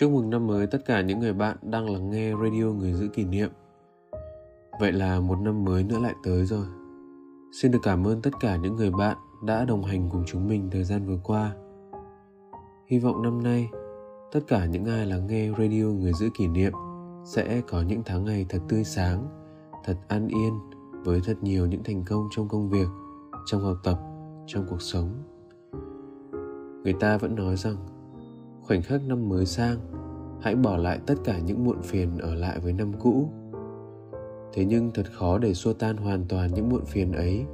Chúc mừng năm mới tất cả những người bạn đang lắng nghe radio người giữ kỷ niệm. Vậy là một năm mới nữa lại tới rồi. Xin được cảm ơn tất cả những người bạn đã đồng hành cùng chúng mình thời gian vừa qua. Hy vọng năm nay, tất cả những ai lắng nghe radio người giữ kỷ niệm sẽ có những tháng ngày thật tươi sáng, thật an yên với thật nhiều những thành công trong công việc, trong học tập, trong cuộc sống. Người ta vẫn nói rằng khoảnh khắc năm mới sang, hãy bỏ lại tất cả những muộn phiền ở lại với năm cũ. Thế nhưng thật khó để xua tan hoàn toàn những muộn phiền ấy,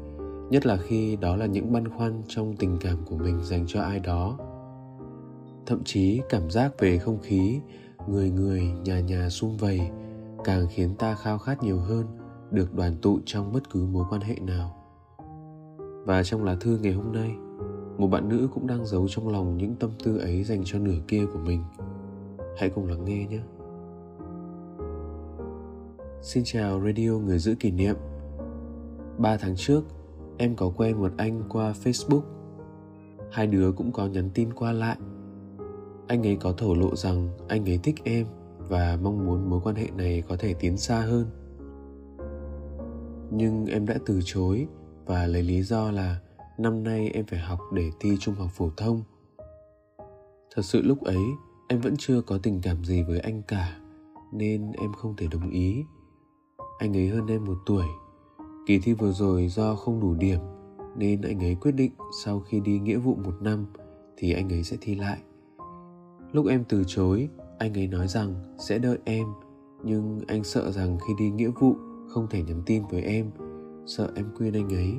nhất là khi đó là những băn khoăn trong tình cảm của mình dành cho ai đó. Thậm chí cảm giác về không khí, người người, nhà nhà sum vầy càng khiến ta khao khát nhiều hơn được đoàn tụ trong bất cứ mối quan hệ nào. Và trong lá thư ngày hôm nay một bạn nữ cũng đang giấu trong lòng những tâm tư ấy dành cho nửa kia của mình. Hãy cùng lắng nghe nhé. Xin chào radio người giữ kỷ niệm. Ba tháng trước, em có quen một anh qua facebook. Hai đứa cũng có nhắn tin qua lại. Anh ấy có thổ lộ rằng anh ấy thích em và mong muốn mối quan hệ này có thể tiến xa hơn. Nhưng em đã từ chối và lấy lý do là năm nay em phải học để thi trung học phổ thông. Thật sự lúc ấy, em vẫn chưa có tình cảm gì với anh cả, nên em không thể đồng ý. Anh ấy hơn em một tuổi. Kỳ thi vừa rồi do không đủ điểm, nên anh ấy quyết định sau khi đi nghĩa vụ một năm thì anh ấy sẽ thi lại. Lúc em từ chối, anh ấy nói rằng sẽ đợi em, nhưng anh sợ rằng khi đi nghĩa vụ không thể nhắn tin với em, sợ em quên anh ấy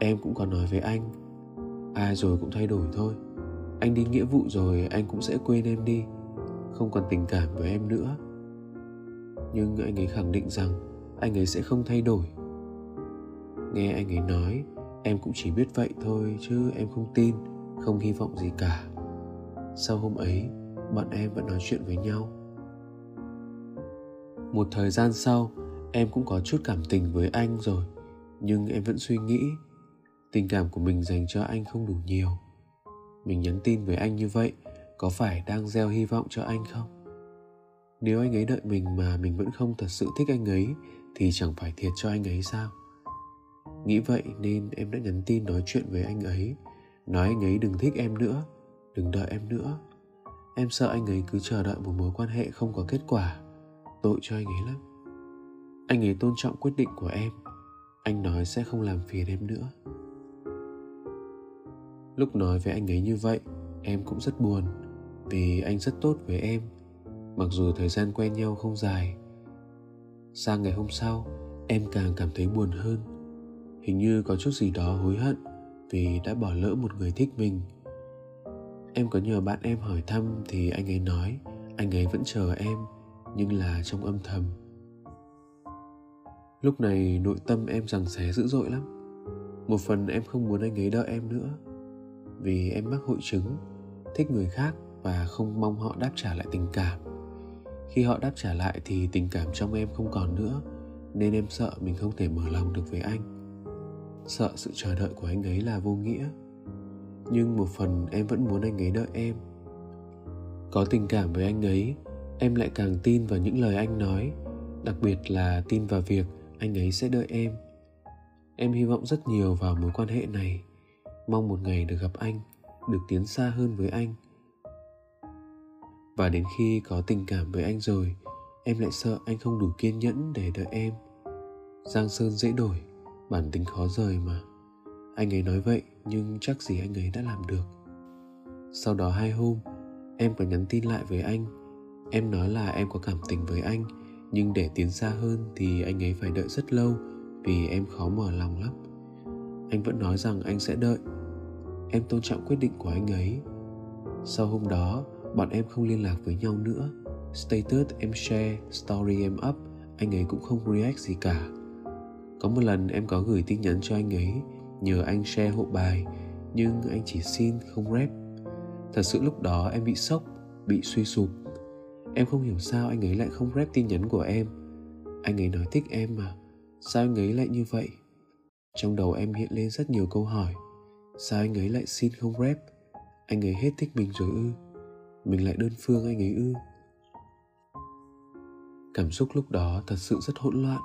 em cũng còn nói với anh. Ai rồi cũng thay đổi thôi. Anh đi nghĩa vụ rồi anh cũng sẽ quên em đi. Không còn tình cảm với em nữa. Nhưng anh ấy khẳng định rằng anh ấy sẽ không thay đổi. Nghe anh ấy nói, em cũng chỉ biết vậy thôi chứ em không tin, không hy vọng gì cả. Sau hôm ấy, bọn em vẫn nói chuyện với nhau. Một thời gian sau, em cũng có chút cảm tình với anh rồi. Nhưng em vẫn suy nghĩ tình cảm của mình dành cho anh không đủ nhiều. Mình nhắn tin với anh như vậy, có phải đang gieo hy vọng cho anh không? Nếu anh ấy đợi mình mà mình vẫn không thật sự thích anh ấy, thì chẳng phải thiệt cho anh ấy sao? Nghĩ vậy nên em đã nhắn tin nói chuyện với anh ấy, nói anh ấy đừng thích em nữa, đừng đợi em nữa. Em sợ anh ấy cứ chờ đợi một mối quan hệ không có kết quả. Tội cho anh ấy lắm. Anh ấy tôn trọng quyết định của em. Anh nói sẽ không làm phiền em nữa lúc nói với anh ấy như vậy, em cũng rất buồn, vì anh rất tốt với em. Mặc dù thời gian quen nhau không dài, sang ngày hôm sau, em càng cảm thấy buồn hơn. Hình như có chút gì đó hối hận vì đã bỏ lỡ một người thích mình. Em có nhờ bạn em hỏi thăm thì anh ấy nói anh ấy vẫn chờ em, nhưng là trong âm thầm. Lúc này nội tâm em rằng xé dữ dội lắm. Một phần em không muốn anh ấy đợi em nữa vì em mắc hội chứng, thích người khác và không mong họ đáp trả lại tình cảm. Khi họ đáp trả lại thì tình cảm trong em không còn nữa, nên em sợ mình không thể mở lòng được với anh. Sợ sự chờ đợi của anh ấy là vô nghĩa. Nhưng một phần em vẫn muốn anh ấy đợi em. Có tình cảm với anh ấy, em lại càng tin vào những lời anh nói, đặc biệt là tin vào việc anh ấy sẽ đợi em. Em hy vọng rất nhiều vào mối quan hệ này mong một ngày được gặp anh, được tiến xa hơn với anh. Và đến khi có tình cảm với anh rồi, em lại sợ anh không đủ kiên nhẫn để đợi em. Giang sơn dễ đổi, bản tính khó rời mà. Anh ấy nói vậy, nhưng chắc gì anh ấy đã làm được. Sau đó hai hôm, em có nhắn tin lại với anh. Em nói là em có cảm tình với anh, nhưng để tiến xa hơn thì anh ấy phải đợi rất lâu vì em khó mở lòng lắm. Anh vẫn nói rằng anh sẽ đợi em tôn trọng quyết định của anh ấy. Sau hôm đó, bọn em không liên lạc với nhau nữa. Status em share, story em up, anh ấy cũng không react gì cả. Có một lần em có gửi tin nhắn cho anh ấy, nhờ anh share hộ bài, nhưng anh chỉ xin không rep. Thật sự lúc đó em bị sốc, bị suy sụp. Em không hiểu sao anh ấy lại không rep tin nhắn của em. Anh ấy nói thích em mà, sao anh ấy lại như vậy? Trong đầu em hiện lên rất nhiều câu hỏi sao anh ấy lại xin không rep? Anh ấy hết thích mình rồi ư. Mình lại đơn phương anh ấy ư. Cảm xúc lúc đó thật sự rất hỗn loạn.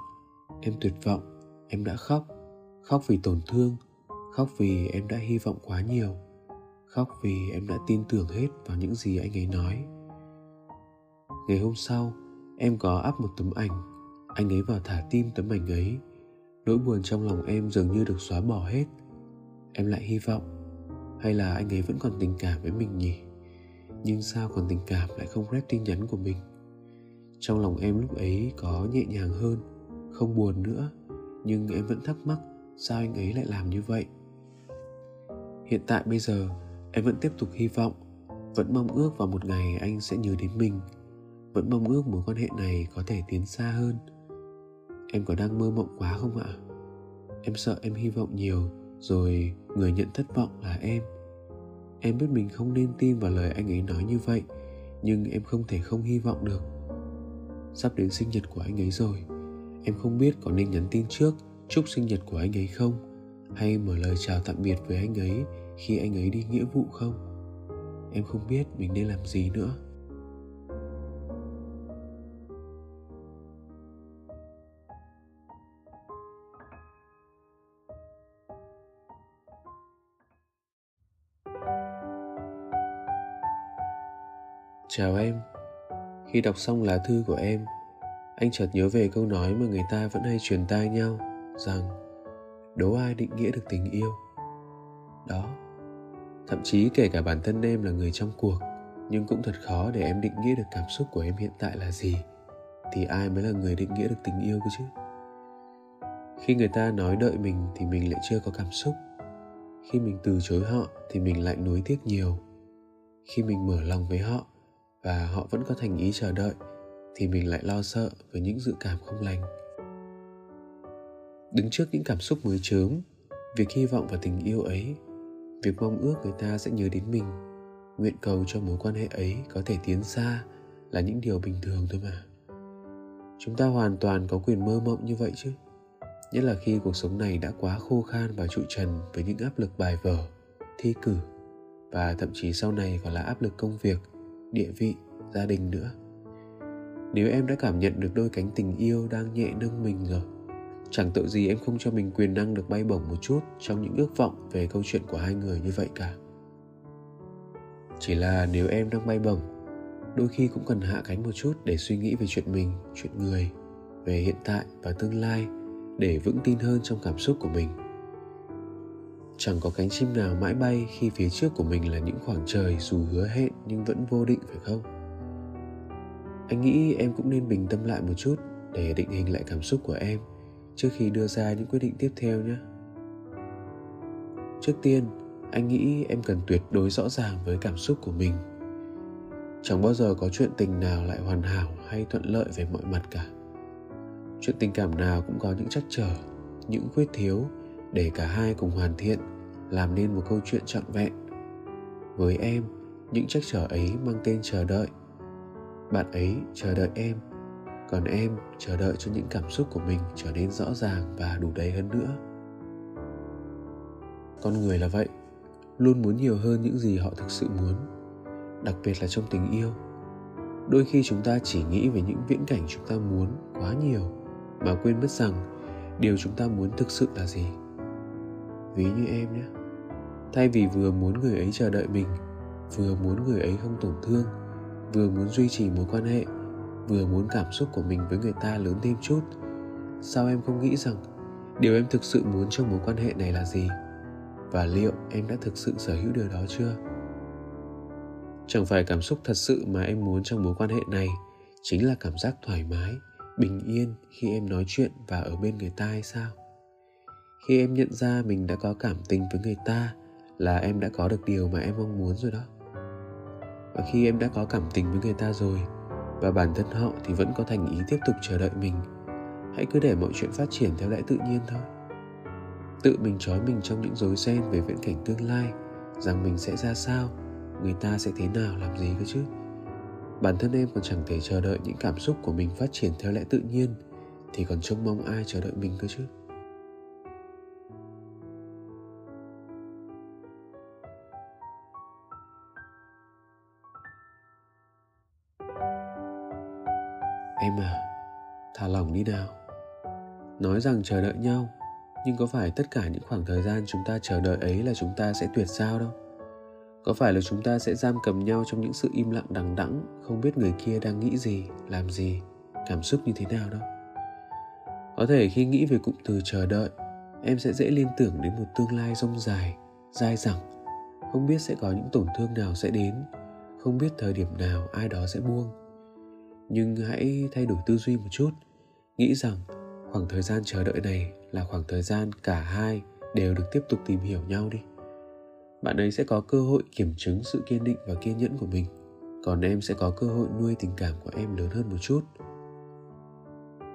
Em tuyệt vọng, em đã khóc. Khóc vì tổn thương, khóc vì em đã hy vọng quá nhiều. Khóc vì em đã tin tưởng hết vào những gì anh ấy nói. Ngày hôm sau, em có up một tấm ảnh. Anh ấy vào thả tim tấm ảnh ấy. Nỗi buồn trong lòng em dường như được xóa bỏ hết em lại hy vọng. Hay là anh ấy vẫn còn tình cảm với mình nhỉ? Nhưng sao còn tình cảm lại không rep tin nhắn của mình? Trong lòng em lúc ấy có nhẹ nhàng hơn, không buồn nữa. Nhưng em vẫn thắc mắc, sao anh ấy lại làm như vậy? Hiện tại bây giờ, em vẫn tiếp tục hy vọng. Vẫn mong ước vào một ngày anh sẽ nhớ đến mình. Vẫn mong ước mối quan hệ này có thể tiến xa hơn. Em có đang mơ mộng quá không ạ? Em sợ em hy vọng nhiều rồi người nhận thất vọng là em. Em biết mình không nên tin vào lời anh ấy nói như vậy, nhưng em không thể không hy vọng được. Sắp đến sinh nhật của anh ấy rồi, em không biết có nên nhắn tin trước chúc sinh nhật của anh ấy không, hay mở lời chào tạm biệt với anh ấy khi anh ấy đi nghĩa vụ không. Em không biết mình nên làm gì nữa. Chào em. Khi đọc xong lá thư của em, Anh chợt nhớ về câu nói mà người ta vẫn hay truyền tai nhau, Rằng Đố ai định nghĩa được tình yêu? Đó. Thậm chí kể cả bản thân em là người trong cuộc, Nhưng cũng thật khó để em định nghĩa được cảm xúc của em hiện tại là gì, Thì ai mới là người định nghĩa được tình yêu cơ chứ? Khi người ta nói đợi mình thì mình lại chưa có cảm xúc. Khi mình từ chối họ thì mình lại nuối tiếc nhiều. Khi mình mở lòng với họ và họ vẫn có thành ý chờ đợi, thì mình lại lo sợ với những dự cảm không lành. Đứng trước những cảm xúc mới chớm, việc hy vọng vào tình yêu ấy, việc mong ước người ta sẽ nhớ đến mình, nguyện cầu cho mối quan hệ ấy có thể tiến xa là những điều bình thường thôi mà. Chúng ta hoàn toàn có quyền mơ mộng như vậy chứ. Nhất là khi cuộc sống này đã quá khô khan và trụ trần với những áp lực bài vở, thi cử và thậm chí sau này còn là áp lực công việc địa vị, gia đình nữa. Nếu em đã cảm nhận được đôi cánh tình yêu đang nhẹ nâng mình rồi, chẳng tội gì em không cho mình quyền năng được bay bổng một chút trong những ước vọng về câu chuyện của hai người như vậy cả. Chỉ là nếu em đang bay bổng, đôi khi cũng cần hạ cánh một chút để suy nghĩ về chuyện mình, chuyện người, về hiện tại và tương lai để vững tin hơn trong cảm xúc của mình chẳng có cánh chim nào mãi bay khi phía trước của mình là những khoảng trời dù hứa hẹn nhưng vẫn vô định, phải không? Anh nghĩ em cũng nên bình tâm lại một chút để định hình lại cảm xúc của em trước khi đưa ra những quyết định tiếp theo nhé. Trước tiên, anh nghĩ em cần tuyệt đối rõ ràng với cảm xúc của mình. Chẳng bao giờ có chuyện tình nào lại hoàn hảo hay thuận lợi về mọi mặt cả. Chuyện tình cảm nào cũng có những trắc trở, những khuyết thiếu để cả hai cùng hoàn thiện, làm nên một câu chuyện trọn vẹn. Với em, những trắc trở ấy mang tên chờ đợi. Bạn ấy chờ đợi em, còn em chờ đợi cho những cảm xúc của mình trở nên rõ ràng và đủ đầy hơn nữa. Con người là vậy, luôn muốn nhiều hơn những gì họ thực sự muốn, đặc biệt là trong tình yêu. Đôi khi chúng ta chỉ nghĩ về những viễn cảnh chúng ta muốn quá nhiều, mà quên mất rằng điều chúng ta muốn thực sự là gì ví như em nhé. Thay vì vừa muốn người ấy chờ đợi mình, vừa muốn người ấy không tổn thương, vừa muốn duy trì mối quan hệ, vừa muốn cảm xúc của mình với người ta lớn thêm chút, sao em không nghĩ rằng điều em thực sự muốn trong mối quan hệ này là gì? Và liệu em đã thực sự sở hữu điều đó chưa? Chẳng phải cảm xúc thật sự mà em muốn trong mối quan hệ này chính là cảm giác thoải mái, bình yên khi em nói chuyện và ở bên người ta hay sao? Khi em nhận ra mình đã có cảm tình với người ta là em đã có được điều mà em mong muốn rồi đó. Và khi em đã có cảm tình với người ta rồi và bản thân họ thì vẫn có thành ý tiếp tục chờ đợi mình, hãy cứ để mọi chuyện phát triển theo lẽ tự nhiên thôi. Tự mình trói mình trong những rối ren về viễn cảnh tương lai, rằng mình sẽ ra sao, người ta sẽ thế nào, làm gì cơ chứ. Bản thân em còn chẳng thể chờ đợi những cảm xúc của mình phát triển theo lẽ tự nhiên, thì còn trông mong ai chờ đợi mình cơ chứ? Em à? Thả lỏng đi nào. Nói rằng chờ đợi nhau, nhưng có phải tất cả những khoảng thời gian chúng ta chờ đợi ấy là chúng ta sẽ tuyệt sao đâu? Có phải là chúng ta sẽ giam cầm nhau trong những sự im lặng đằng đẵng, không biết người kia đang nghĩ gì, làm gì, cảm xúc như thế nào đâu? Có thể khi nghĩ về cụm từ chờ đợi, em sẽ dễ liên tưởng đến một tương lai rông dài, dai dẳng. Không biết sẽ có những tổn thương nào sẽ đến, không biết thời điểm nào ai đó sẽ buông nhưng hãy thay đổi tư duy một chút. Nghĩ rằng khoảng thời gian chờ đợi này là khoảng thời gian cả hai đều được tiếp tục tìm hiểu nhau đi. Bạn ấy sẽ có cơ hội kiểm chứng sự kiên định và kiên nhẫn của mình. Còn em sẽ có cơ hội nuôi tình cảm của em lớn hơn một chút.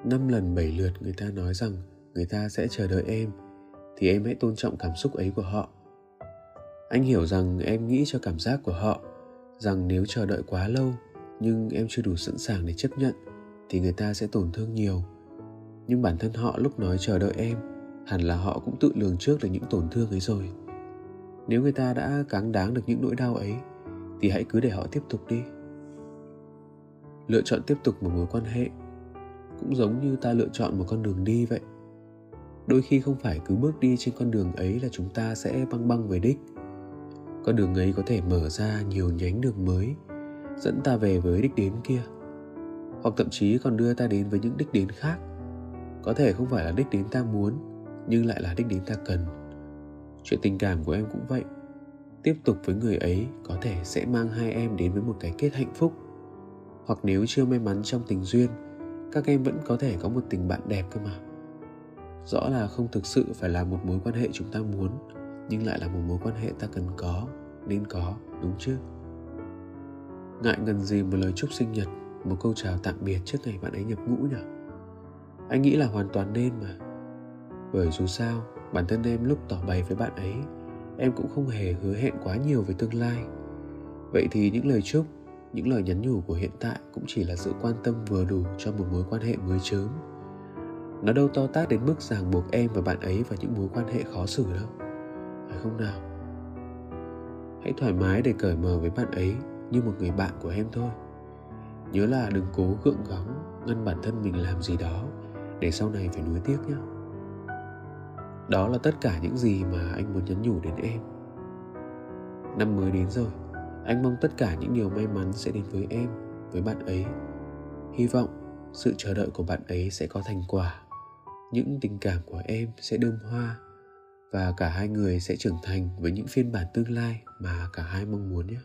Năm lần bảy lượt người ta nói rằng người ta sẽ chờ đợi em, thì em hãy tôn trọng cảm xúc ấy của họ. Anh hiểu rằng em nghĩ cho cảm giác của họ rằng nếu chờ đợi quá lâu nhưng em chưa đủ sẵn sàng để chấp nhận, thì người ta sẽ tổn thương nhiều. Nhưng bản thân họ lúc nói chờ đợi em, hẳn là họ cũng tự lường trước được những tổn thương ấy rồi. Nếu người ta đã cáng đáng được những nỗi đau ấy, thì hãy cứ để họ tiếp tục đi. Lựa chọn tiếp tục một mối quan hệ, cũng giống như ta lựa chọn một con đường đi vậy. Đôi khi không phải cứ bước đi trên con đường ấy là chúng ta sẽ băng băng về đích. Con đường ấy có thể mở ra nhiều nhánh đường mới dẫn ta về với đích đến kia. Hoặc thậm chí còn đưa ta đến với những đích đến khác. Có thể không phải là đích đến ta muốn, nhưng lại là đích đến ta cần. Chuyện tình cảm của em cũng vậy. Tiếp tục với người ấy, có thể sẽ mang hai em đến với một cái kết hạnh phúc. Hoặc nếu chưa may mắn trong tình duyên, các em vẫn có thể có một tình bạn đẹp cơ mà. Rõ là không thực sự phải là một mối quan hệ chúng ta muốn, nhưng lại là một mối quan hệ ta cần có, nên có, đúng chứ ngại ngần gì một lời chúc sinh nhật, một câu chào tạm biệt trước ngày bạn ấy nhập ngũ nhỉ? Anh nghĩ là hoàn toàn nên mà. Bởi dù sao, bản thân em lúc tỏ bày với bạn ấy, em cũng không hề hứa hẹn quá nhiều về tương lai. Vậy thì những lời chúc, những lời nhắn nhủ của hiện tại cũng chỉ là sự quan tâm vừa đủ cho một mối quan hệ mới chớm. Nó đâu to tát đến mức ràng buộc em và bạn ấy vào những mối quan hệ khó xử đâu. Phải không nào? Hãy thoải mái để cởi mở với bạn ấy như một người bạn của em thôi. Nhớ là đừng cố gượng gắng ngăn bản thân mình làm gì đó, để sau này phải nuối tiếc nhé đó là tất cả những gì mà anh muốn nhắn nhủ đến em. Năm mới đến rồi, anh mong tất cả những điều may mắn sẽ đến với em, với bạn ấy. Hy vọng sự chờ đợi của bạn ấy sẽ có thành quả. Những tình cảm của em sẽ đơm hoa, và cả hai người sẽ trưởng thành với những phiên bản tương lai mà cả hai mong muốn nhé